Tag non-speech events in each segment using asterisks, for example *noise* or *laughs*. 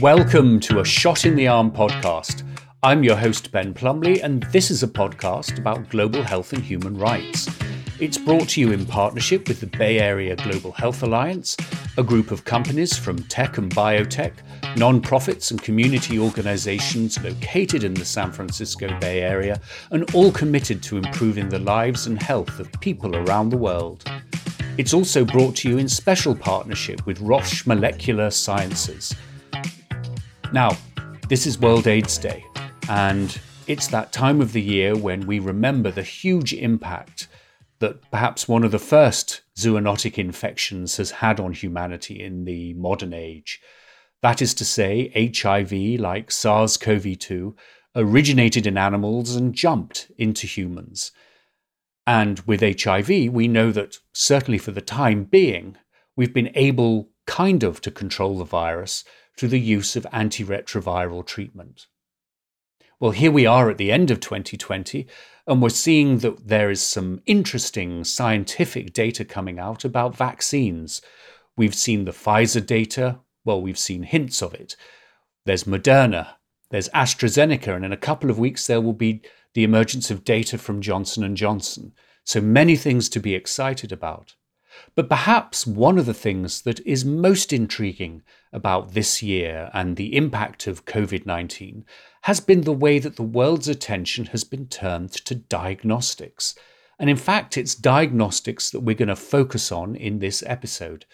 Welcome to a Shot in the Arm podcast. I'm your host, Ben Plumley, and this is a podcast about global health and human rights. It's brought to you in partnership with the Bay Area Global Health Alliance, a group of companies from tech and biotech, non-profits and community organizations located in the San Francisco Bay Area, and all committed to improving the lives and health of people around the world. It's also brought to you in special partnership with Roche Molecular Sciences. Now, this is World AIDS Day, and it's that time of the year when we remember the huge impact that perhaps one of the first zoonotic infections has had on humanity in the modern age. That is to say, HIV, like SARS CoV 2, originated in animals and jumped into humans. And with HIV, we know that certainly for the time being, we've been able kind of to control the virus through the use of antiretroviral treatment. Well, here we are at the end of 2020, and we're seeing that there is some interesting scientific data coming out about vaccines. We've seen the Pfizer data, well, we've seen hints of it. There's Moderna, there's AstraZeneca, and in a couple of weeks there will be the emergence of data from Johnson & Johnson. So many things to be excited about. But perhaps one of the things that is most intriguing about this year and the impact of COVID 19 has been the way that the world's attention has been turned to diagnostics. And in fact, it's diagnostics that we're going to focus on in this episode.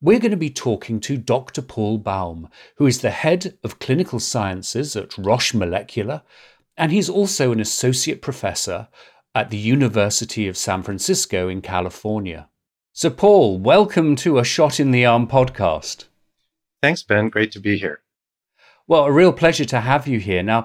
We're going to be talking to Dr. Paul Baum, who is the head of clinical sciences at Roche Molecular, and he's also an associate professor at the University of San Francisco in California. So, Paul, welcome to a Shot in the Arm podcast. Thanks, Ben. Great to be here. Well, a real pleasure to have you here. Now,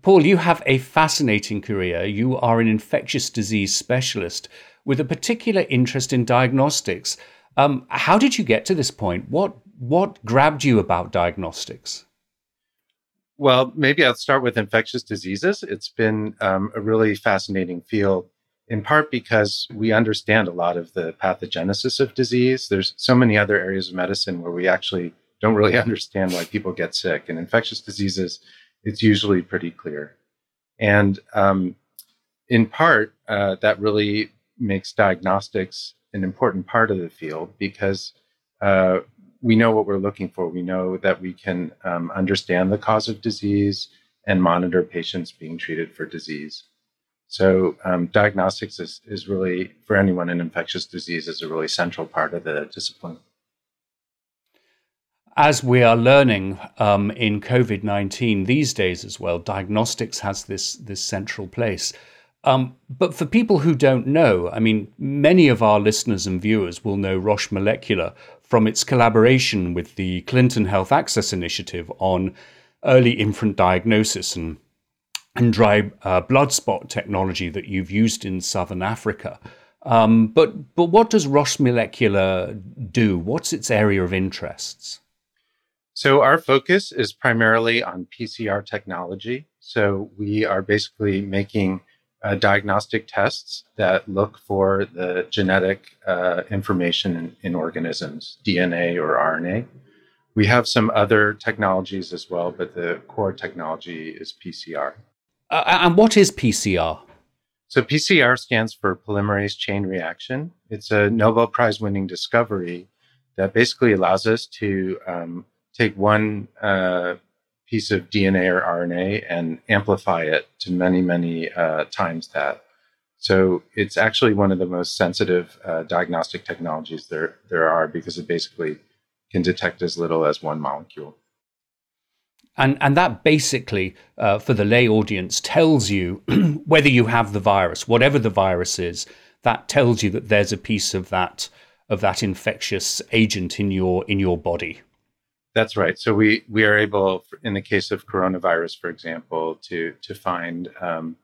Paul, you have a fascinating career. You are an infectious disease specialist with a particular interest in diagnostics. Um, how did you get to this point? What what grabbed you about diagnostics? Well, maybe I'll start with infectious diseases. It's been um, a really fascinating field in part because we understand a lot of the pathogenesis of disease. There's so many other areas of medicine where we actually don't really *laughs* understand why people get sick. And infectious diseases, it's usually pretty clear. And um, in part, uh, that really makes diagnostics an important part of the field because uh, we know what we're looking for. We know that we can um, understand the cause of disease and monitor patients being treated for disease. So um, diagnostics is, is really, for anyone in infectious disease, is a really central part of the discipline. As we are learning um, in COVID 19 these days as well, diagnostics has this, this central place. Um, but for people who don't know, I mean, many of our listeners and viewers will know Roche Molecular from its collaboration with the Clinton Health Access Initiative on early infant diagnosis and and dry uh, blood spot technology that you've used in southern Africa. Um, but but what does Roche Molecular do? What's its area of interests? So our focus is primarily on PCR technology. So we are basically making uh, diagnostic tests that look for the genetic uh, information in, in organisms, DNA or RNA. We have some other technologies as well, but the core technology is PCR. Uh, and what is PCR? So, PCR stands for polymerase chain reaction. It's a Nobel Prize winning discovery that basically allows us to um, take one uh, piece of DNA or RNA and amplify it to many, many uh, times that. So, it's actually one of the most sensitive uh, diagnostic technologies there, there are because it basically can detect as little as one molecule. And, and that basically, uh, for the lay audience, tells you *clears throat* whether you have the virus, whatever the virus is. That tells you that there's a piece of that of that infectious agent in your in your body. That's right. So we we are able, in the case of coronavirus, for example, to to find um,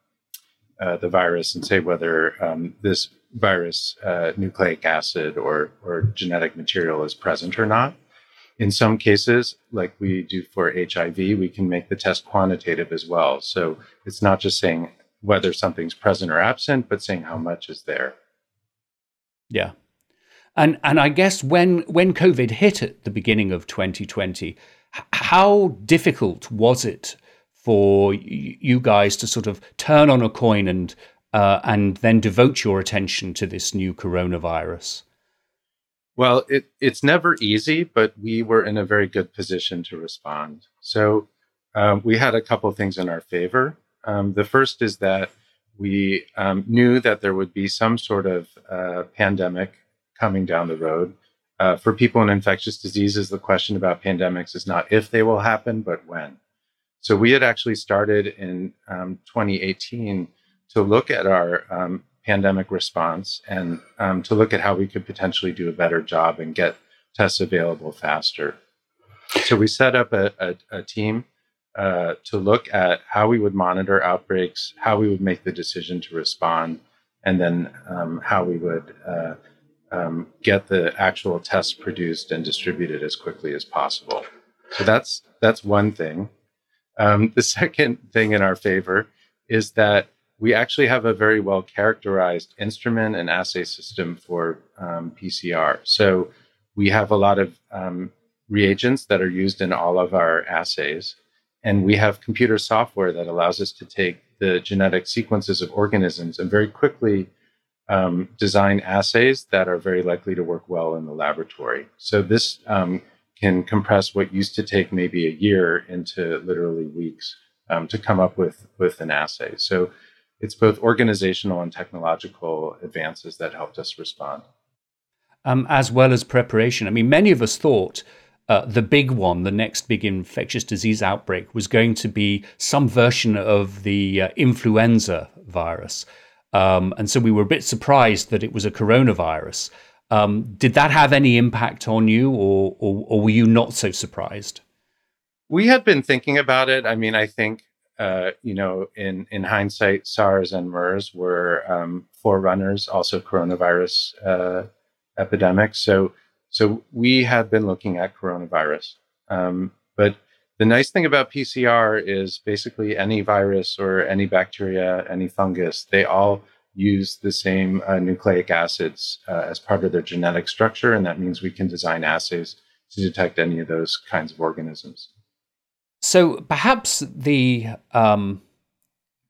uh, the virus and say whether um, this virus uh, nucleic acid or or genetic material is present or not. In some cases, like we do for HIV, we can make the test quantitative as well. So it's not just saying whether something's present or absent, but saying how much is there. Yeah. And and I guess when when COVID hit at the beginning of 2020, how difficult was it for you guys to sort of turn on a coin and uh, and then devote your attention to this new coronavirus? Well, it, it's never easy, but we were in a very good position to respond. So um, we had a couple of things in our favor. Um, the first is that we um, knew that there would be some sort of uh, pandemic coming down the road. Uh, for people in infectious diseases, the question about pandemics is not if they will happen, but when. So we had actually started in um, 2018 to look at our um, pandemic response and um, to look at how we could potentially do a better job and get tests available faster. So we set up a, a, a team uh, to look at how we would monitor outbreaks, how we would make the decision to respond, and then um, how we would uh, um, get the actual tests produced and distributed as quickly as possible. So that's that's one thing. Um, the *laughs* second thing in our favor is that we actually have a very well characterized instrument and assay system for um, PCR. So we have a lot of um, reagents that are used in all of our assays. And we have computer software that allows us to take the genetic sequences of organisms and very quickly um, design assays that are very likely to work well in the laboratory. So this um, can compress what used to take maybe a year into literally weeks um, to come up with, with an assay. So it's both organizational and technological advances that helped us respond. Um, as well as preparation. I mean, many of us thought uh, the big one, the next big infectious disease outbreak, was going to be some version of the uh, influenza virus. Um, and so we were a bit surprised that it was a coronavirus. Um, did that have any impact on you, or, or, or were you not so surprised? We had been thinking about it. I mean, I think uh, you know, in in hindsight, SARS and MERS were um, forerunners, also coronavirus uh, epidemics. So so we had been looking at coronavirus, um, but the nice thing about PCR is basically any virus or any bacteria, any fungus, they all use the same uh, nucleic acids uh, as part of their genetic structure, and that means we can design assays to detect any of those kinds of organisms. So perhaps the um,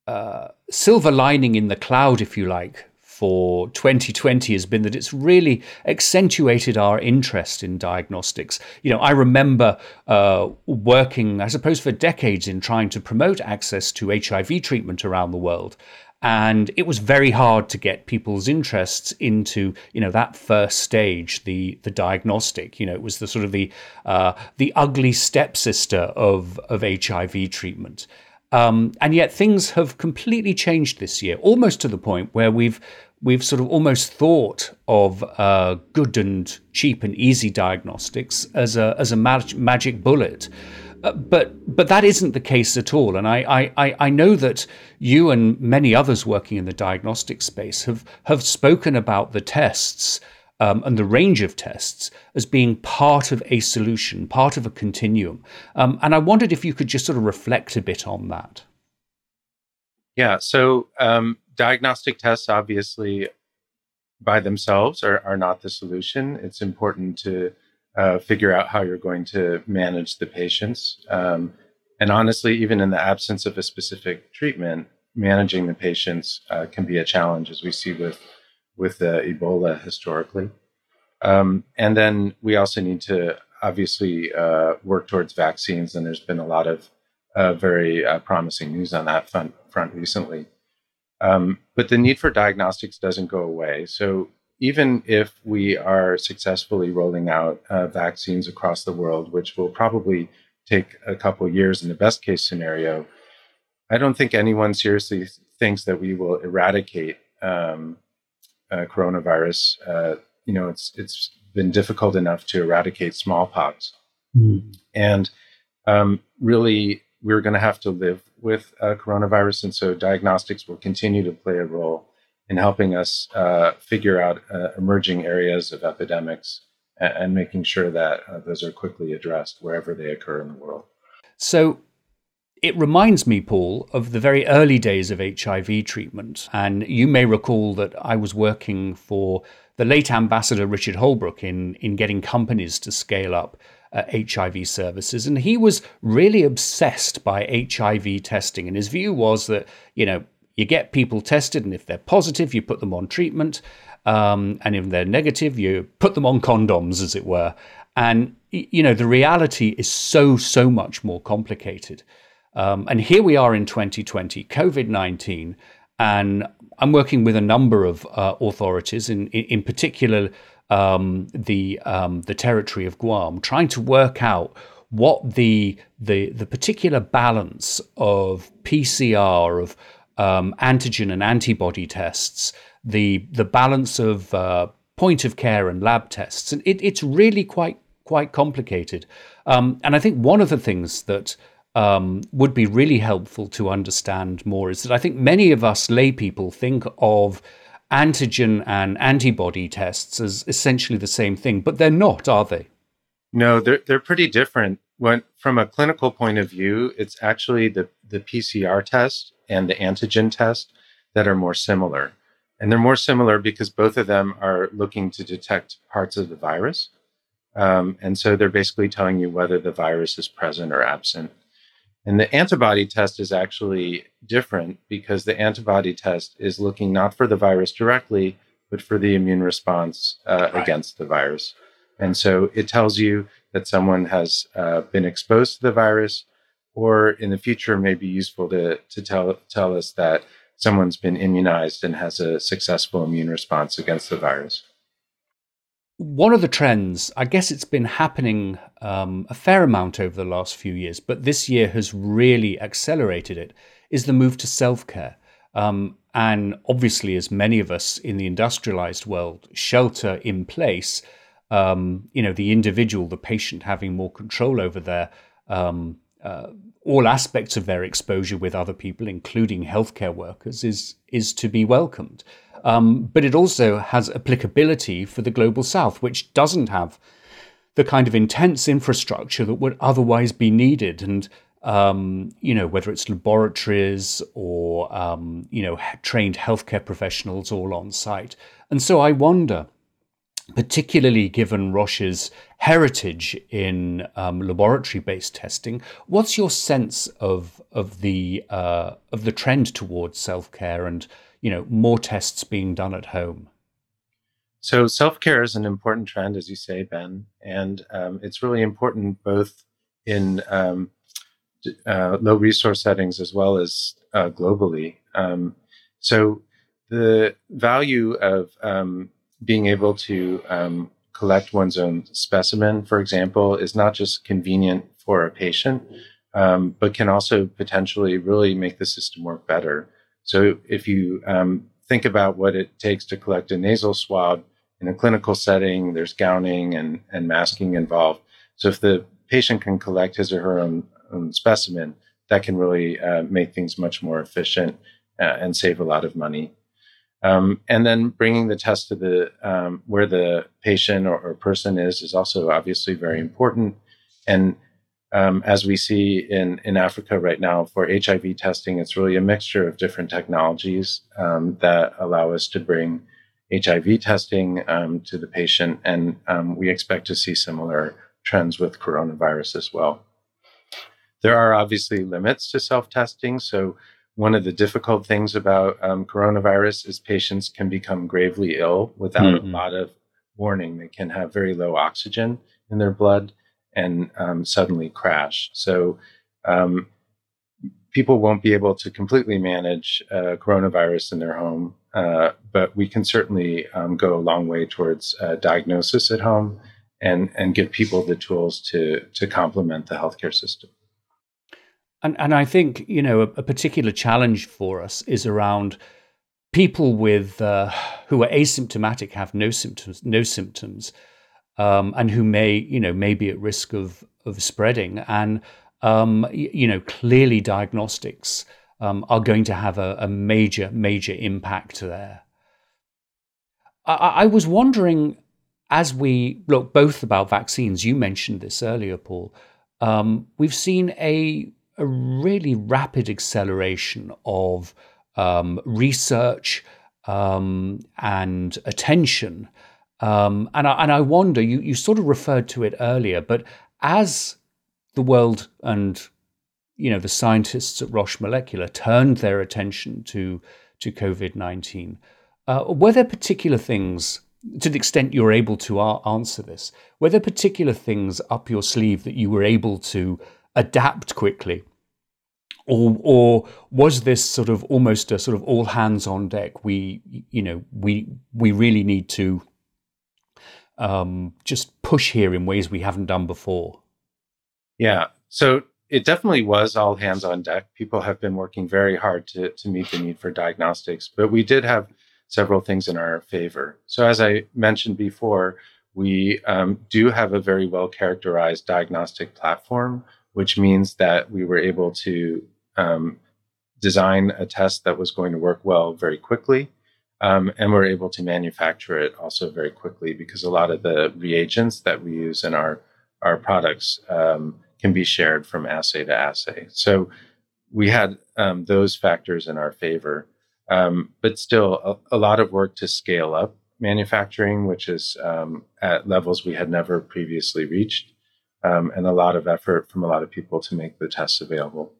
uh, silver lining in the cloud, if you like, for 2020 has been that it's really accentuated our interest in diagnostics. You know, I remember uh, working, I suppose, for decades in trying to promote access to HIV treatment around the world and it was very hard to get people's interests into you know that first stage the the diagnostic. You know it was the sort of the uh, the ugly stepsister of of HIV treatment. Um, and yet things have completely changed this year almost to the point where we've we've sort of almost thought of uh, good and cheap and easy diagnostics as a as a mag- magic bullet uh, but but that isn't the case at all. And I, I, I know that you and many others working in the diagnostic space have, have spoken about the tests um, and the range of tests as being part of a solution, part of a continuum. Um, and I wondered if you could just sort of reflect a bit on that. Yeah. So um, diagnostic tests, obviously, by themselves are, are not the solution. It's important to uh, figure out how you're going to manage the patients. Um, and honestly, even in the absence of a specific treatment, managing the patients uh, can be a challenge, as we see with with uh, Ebola historically. Um, and then we also need to obviously uh, work towards vaccines, and there's been a lot of uh, very uh, promising news on that front, front recently. Um, but the need for diagnostics doesn't go away. So even if we are successfully rolling out uh, vaccines across the world, which will probably take a couple years in the best case scenario, I don't think anyone seriously thinks that we will eradicate um, uh, coronavirus. Uh, you know, it's it's been difficult enough to eradicate smallpox, mm. and um, really, we're going to have to live with uh, coronavirus, and so diagnostics will continue to play a role in helping us uh, figure out uh, emerging areas of epidemics and, and making sure that uh, those are quickly addressed wherever they occur in the world. So, it reminds me, Paul, of the very early days of HIV treatment. And you may recall that I was working for the late Ambassador Richard Holbrooke in, in getting companies to scale up uh, HIV services, and he was really obsessed by HIV testing. And his view was that you know you get people tested, and if they're positive, you put them on treatment, um, and if they're negative, you put them on condoms, as it were. And you know the reality is so so much more complicated. Um, and here we are in 2020, COVID 19, and I'm working with a number of uh, authorities, in, in, particular um, the um, the territory of Guam, trying to work out what the the the particular balance of PCR of um, antigen and antibody tests, the the balance of uh, point of care and lab tests, and it, it's really quite quite complicated. Um, and I think one of the things that um, would be really helpful to understand more is that I think many of us lay people think of antigen and antibody tests as essentially the same thing, but they're not, are they? No, they're they're pretty different. When from a clinical point of view, it's actually the the PCR test and the antigen test that are more similar. And they're more similar because both of them are looking to detect parts of the virus. Um, and so they're basically telling you whether the virus is present or absent. And the antibody test is actually different because the antibody test is looking not for the virus directly, but for the immune response uh, right. against the virus. And so it tells you that someone has uh, been exposed to the virus, or in the future may be useful to, to tell, tell us that someone's been immunized and has a successful immune response against the virus. One of the trends, I guess it's been happening um, a fair amount over the last few years, but this year has really accelerated it, is the move to self care. Um, and obviously, as many of us in the industrialized world shelter in place, um, you know, the individual, the patient having more control over their um, uh, all aspects of their exposure with other people, including healthcare workers, is is to be welcomed. Um, but it also has applicability for the global south, which doesn't have the kind of intense infrastructure that would otherwise be needed. And, um, you know, whether it's laboratories or, um, you know, trained healthcare professionals all on site. And so I wonder, particularly given Roche's heritage in um, laboratory-based testing, what's your sense of of the uh, of the trend towards self-care and you know more tests being done at home? So self-care is an important trend as you say ben and um, it's really important both in um, uh, low resource settings as well as uh, globally. Um, so the value of um, being able to um, collect one's own specimen for example is not just convenient for a patient um, but can also potentially really make the system work better so if you um, think about what it takes to collect a nasal swab in a clinical setting, there's gowning and, and masking involved. So if the patient can collect his or her own, own specimen, that can really uh, make things much more efficient uh, and save a lot of money. Um, and then bringing the test to the um, where the patient or, or, person is is also obviously very important. And um, as we see in, in Africa right now for HIV testing, it's really a mixture of different technologies um, that allow us to bring HIV testing um, to the patient. And um, we expect to see similar trends with coronavirus as well. There are obviously limits to self testing. So, one of the difficult things about um, coronavirus is patients can become gravely ill without mm-hmm. a lot of warning. They can have very low oxygen in their blood and um, suddenly crash. So um, people won't be able to completely manage uh, coronavirus in their home, uh, but we can certainly um, go a long way towards uh, diagnosis at home and and give people the tools to to complement the healthcare system. And and I think you know a, a particular challenge for us is around people with uh, who are asymptomatic, have no symptoms, no symptoms um, and who may, you know, may be at risk of of spreading. And um, you know, clearly diagnostics um, are going to have a, a, major, major impact there. I, I, was wondering, as we look both about vaccines, you mentioned this earlier, Paul. Um, we've seen a, a really rapid acceleration of um, research um, and attention. Um, and, I, and I wonder, you, you sort of referred to it earlier, but as the world and you know the scientists at Roche Molecular turned their attention to to COVID nineteen, uh, were there particular things, to the extent you're able to answer this, were there particular things up your sleeve that you were able to adapt quickly? Or, or was this sort of almost a sort of all hands on deck? We, you know, we we really need to um, just push here in ways we haven't done before. Yeah. So it definitely was all hands on deck. People have been working very hard to, to meet the need for diagnostics, but we did have several things in our favor. So, as I mentioned before, we um, do have a very well characterized diagnostic platform, which means that we were able to um, design a test that was going to work well very quickly. Um, and we're able to manufacture it also very quickly because a lot of the reagents that we use in our, our products um, can be shared from assay to assay. So we had um, those factors in our favor. Um, but still, a, a, lot of work to scale up manufacturing, which is um, at levels we had never previously reached, um, and a lot of effort from a lot of people to make the tests available.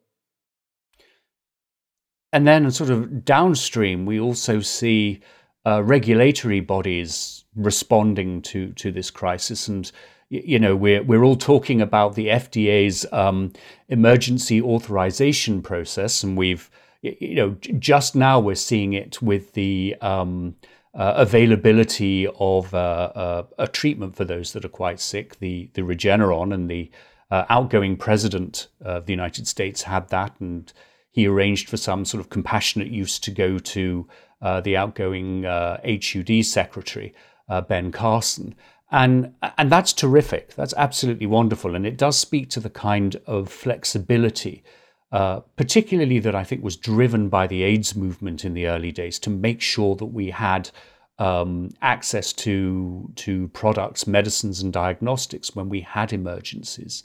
And then, sort of downstream, we also see uh, regulatory bodies responding to to this crisis, and you know we're we're all talking about the FDA's um, emergency authorization process, and we've you know, just now we're seeing it with the um, uh, availability of uh, uh, a treatment for those that are quite sick, the the Regeneron, and the uh, outgoing president of the United States had that, and he arranged for some sort of compassionate use to go to uh, the outgoing HUD secretary, Ben Carson. And, and that's terrific. That's absolutely wonderful. And it does speak to the kind of flexibility uh, particularly that I think was driven by the AIDS movement in the early days to make sure that we had um, access to to products, medicines, and diagnostics when we had emergencies.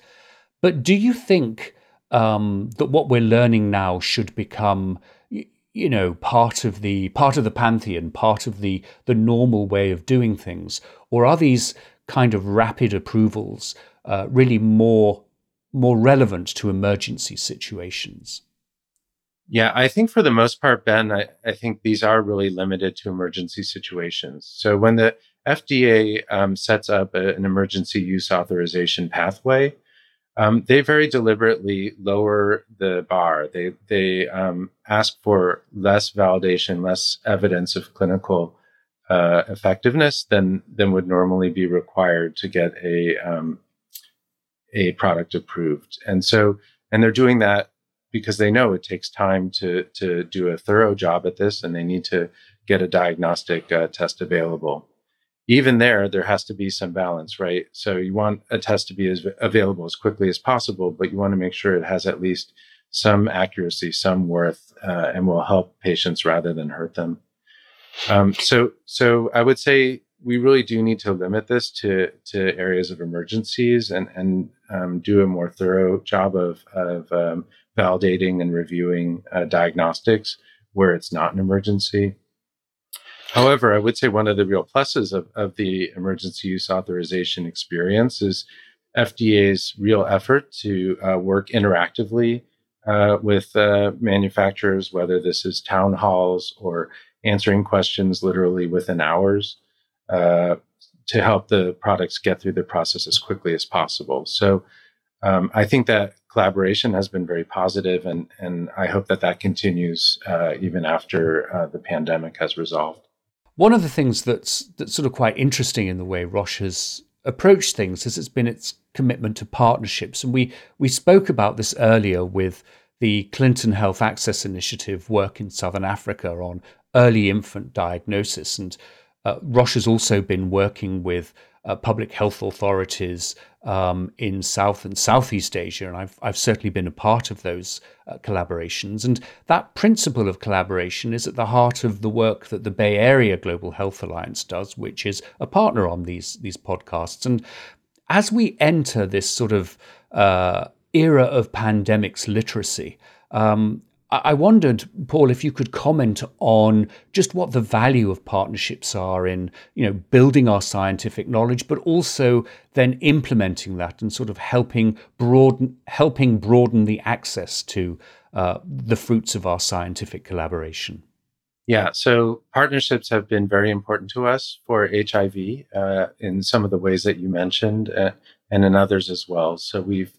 But do you think um, that what we're learning now should become, you know, part of the part of the pantheon, part of the the normal way of doing things, or are these kind of rapid approvals uh, really more more relevant to emergency situations? Yeah, I think for the most part, Ben, I, I think these are really limited to emergency situations. So when the FDA um, sets up a, an emergency use authorization pathway, um, they very deliberately lower the bar. They they um, ask for less validation, less evidence of clinical uh, effectiveness than than would normally be required to get a um, a product approved. And so, and they're doing that because they know it takes time to to do a thorough job at this, and they need to get a diagnostic uh, test available. Even there, there has to be some balance, right? So you want a test to be as available as quickly as possible, but you want to make sure it has at least some accuracy, some worth, uh, and will help patients rather than hurt them. Um, so, so I would say we really do need to limit this to to areas of emergencies and and um, do a more thorough job of of um, validating and reviewing uh, diagnostics where it's not an emergency. However, I would say one of the real pluses of, of the emergency use authorization experience is FDA's real effort to uh, work interactively uh, with uh, manufacturers, whether this is town halls or answering questions literally within hours uh, to help the products get through the process as quickly as possible. So um, I think that collaboration has been very positive, and and I hope that that continues uh, even after uh, the pandemic has resolved. One of the things that's that's sort of quite interesting in the way Roche has approached things is it's been its commitment to partnerships, and we we spoke about this earlier with the Clinton Health Access Initiative work in Southern Africa on early infant diagnosis and uh, has also been working with uh, public health authorities um, in South and Southeast Asia, and I've, I've certainly been a part of those uh, collaborations. And that principle of collaboration is at the heart of the work that the Bay Area Global Health Alliance does, which is a partner on these, these podcasts. And as we enter this sort of uh, era of pandemics literacy, um, I wondered, Paul, if you could comment on just what the value of partnerships are in, you know, building our scientific knowledge, but also then implementing that and sort of helping broaden, helping broaden the access to uh, the fruits of our scientific collaboration. Yeah, so partnerships have been very important to us for HIV uh, in some of the ways that you mentioned, uh, and in others as well. So we've,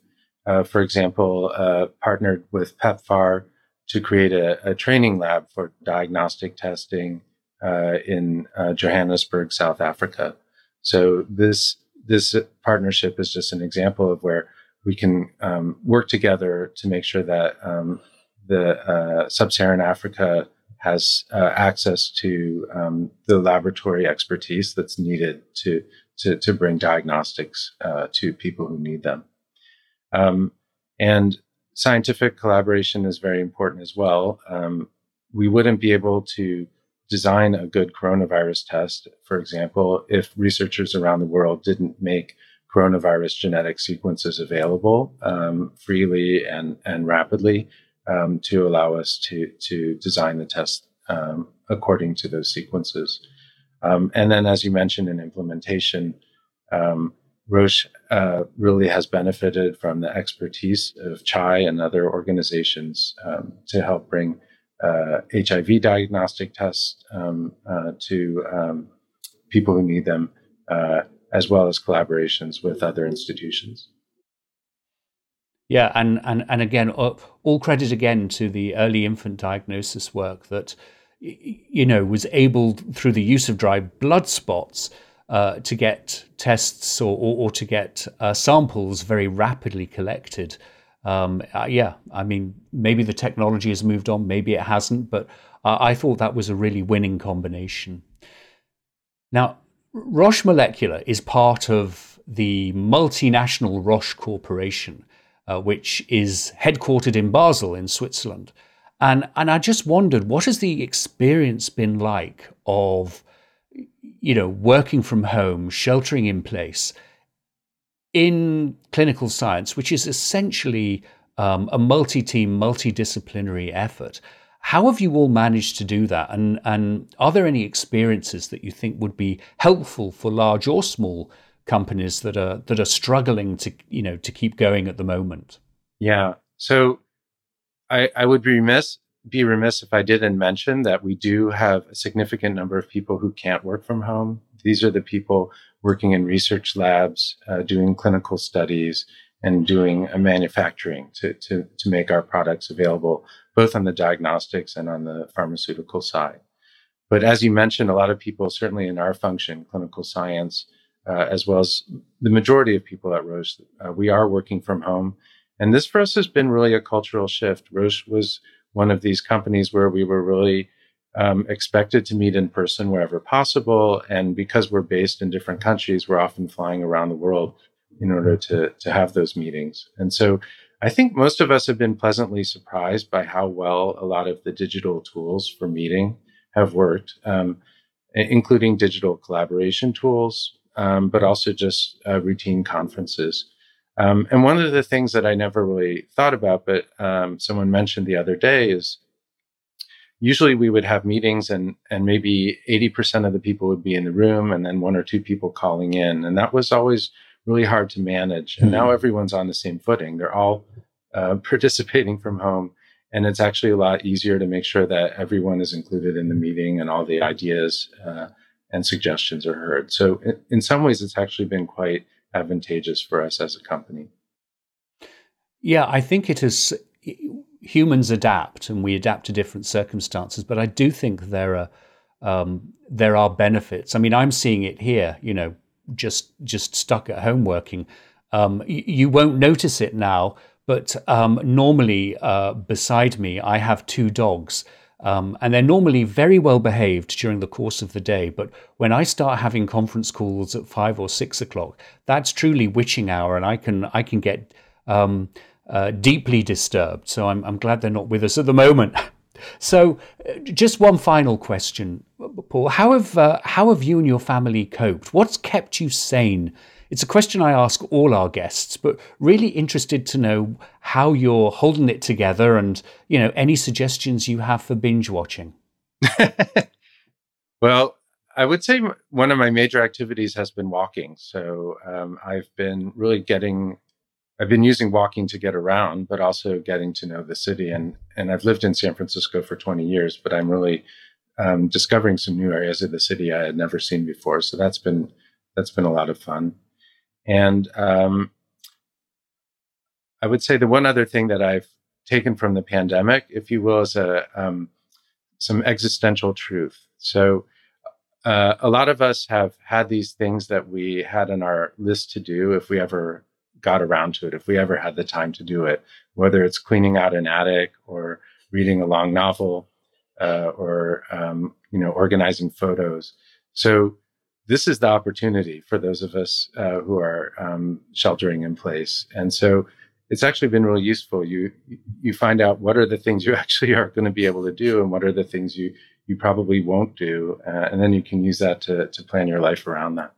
uh, for example, uh, partnered with PEPFAR to create a, a training lab for diagnostic testing uh, in uh, Johannesburg, South Africa. So this this partnership is just an example of where we can um, work together to make sure that um, the uh, sub-Saharan Africa has uh, access to um, the laboratory expertise that's needed to to, to bring diagnostics uh, to people who need them. Um, and scientific collaboration is very important as well. Um, we wouldn't be able to design a good coronavirus test, for example, if researchers around the world didn't make coronavirus genetic sequences available um, freely and, and rapidly um, to allow us to, to design the test um, according to those sequences. Um, and then, as you mentioned in implementation, um, Roche uh, really has benefited from the expertise of CHAI and other organizations um, to help bring uh, HIV diagnostic tests um, uh, to um, people who need them, uh, as well as collaborations with other institutions. Yeah, and and and again, all credit again to the early infant diagnosis work that you know was able through the use of dry blood spots uh, to get tests or, or, or to get uh, samples very rapidly collected. Um, uh, yeah, I mean, maybe the technology has moved on, maybe it hasn't, but I thought that was a really winning combination. Now, Roche Molecular is part of the multinational Roche Corporation, uh, which is headquartered in Basel in Switzerland. And, and I just wondered, what has the experience been like of you know, working from home, sheltering in place in clinical science, which is essentially um, a multi team, multidisciplinary effort. How have you all managed to do that? And, and are there any experiences that you think would be helpful for large or small companies that are that are struggling to you know to keep going at the moment? Yeah. So I, I would be remiss be remiss if I didn't mention that we do have a significant number of people who can't work from home. These are the people working in research labs, uh, doing clinical studies, and doing uh, manufacturing to, to, to make our products available, both on the diagnostics and on the pharmaceutical side. But as you mentioned, a lot of people, certainly in our function, clinical science, uh, as well as the majority of people at Roche, uh, we are working from home. And this for us has been really a cultural shift. Roche was one of these companies where we were really um, expected to meet in person wherever possible. And because we're based in different countries, we're often flying around the world in order to, to have those meetings. And so I think most of us have been pleasantly surprised by how well a lot of the digital tools for meeting have worked, um, including digital collaboration tools, um, but also just uh, routine conferences. Um, and one of the things that I never really thought about, but um, someone mentioned the other day is usually we would have meetings and, and maybe 80% of the people would be in the room and then one or two people calling in. And that was always really hard to manage. And mm-hmm. now everyone's on the same footing. They're all uh, *laughs* participating from home. And it's actually a lot easier to make sure that everyone is included in the meeting and all the ideas uh, and suggestions are heard. So in, in some ways, it's actually been quite advantageous for us as a company. Yeah, I think it is. Humans adapt, and we adapt to different circumstances. But I do think there are um, there are benefits. I mean, I'm seeing it here. You know, just just stuck at home working. Um, you, you won't notice it now, but um, normally uh, beside me, I have two dogs. Um, and they're normally very well behaved during the course of the day. But when I start having conference calls at five or six o'clock, that's truly witching hour, and I can I can get um, uh, deeply disturbed. So I'm, I'm glad they're not with us at the moment. *laughs* so, uh, just one final question, Paul: How have uh, how have you and your family coped? What's kept you sane It's a question I ask all our guests, but really interested to know how you're holding it together and, you know, any suggestions you have for binge watching. *laughs* well, I would say one of my major activities has been walking. So um, I've been really getting, I've been using walking to get around, but also getting to know the city. And and I've lived in San Francisco for 20 years, but I'm really um, discovering some new areas of the city I had never seen before. So that's been that's been a lot of fun. And um, I would say the one other thing that I've taken from the pandemic, if you will, is a um, some existential truth. So uh, a lot of us have had these things that we had on our list to do if we ever got around to it, if we ever had the time to do it, whether it's cleaning out an attic or reading a long novel uh, or um, you know organizing photos. So this is the opportunity for those of us uh, who are um, sheltering in place, and so it's actually been really useful. You you find out what are the things you *laughs* actually are going to be able to do, and what are the things you you probably won't do, uh, and then you can use that to to plan your life around that.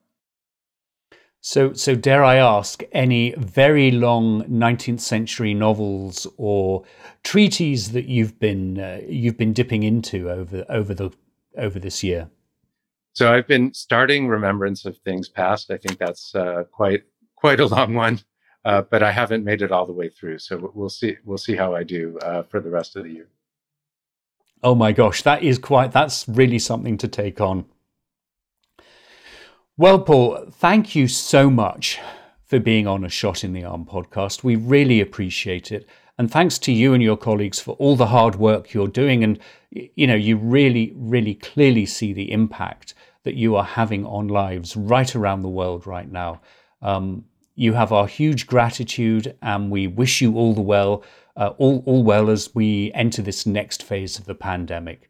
So, so dare I ask, any very long 19th century novels or treaties that you've been uh, you've been dipping into over over the over this year? So I've been starting Remembrance of Things Past. I think that's uh, quite quite a long one, uh, but I haven't made it all the way through. So we'll see we'll see how I do uh, for the rest of the year. Oh my gosh, that is quite that's really something to take on. Well, Paul, thank you so much for being on a Shot in the Arm podcast. We really appreciate it. And thanks to you and your colleagues for all the hard work you're doing. And, you know, you really, really clearly see the impact that you are having on lives right around the world right now. Um, you have our huge gratitude, and we wish you all the well, uh, all, all well as we enter this next phase of the pandemic.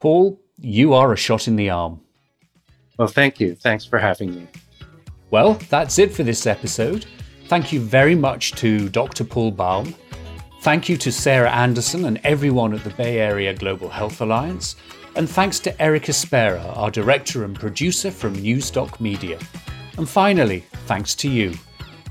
Paul, you are a shot in the arm. Well, thank you. Thanks for having me. Well, that's it for this episode. Thank you very much to Dr. Paul Baum. Thank you to Sarah Anderson and everyone at the Bay Area Global Health Alliance. And thanks to Erica Spera, our director and producer from Newsdoc Media. And finally, thanks to you.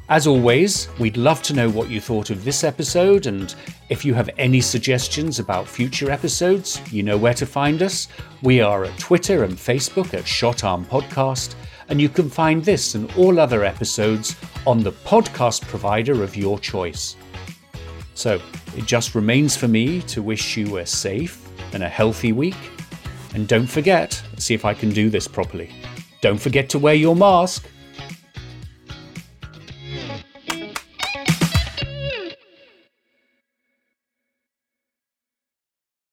As always, we'd love to know what you thought of this episode, and if you have any suggestions about future episodes, you know where to find us. We are at Twitter and Facebook at Shot Arm Podcast, and you can find this and all other episodes on the podcast provider of your choice. So, it just remains for me to wish you a safe and a healthy week. And don't forget, see if I can do this properly. Don't forget to wear your mask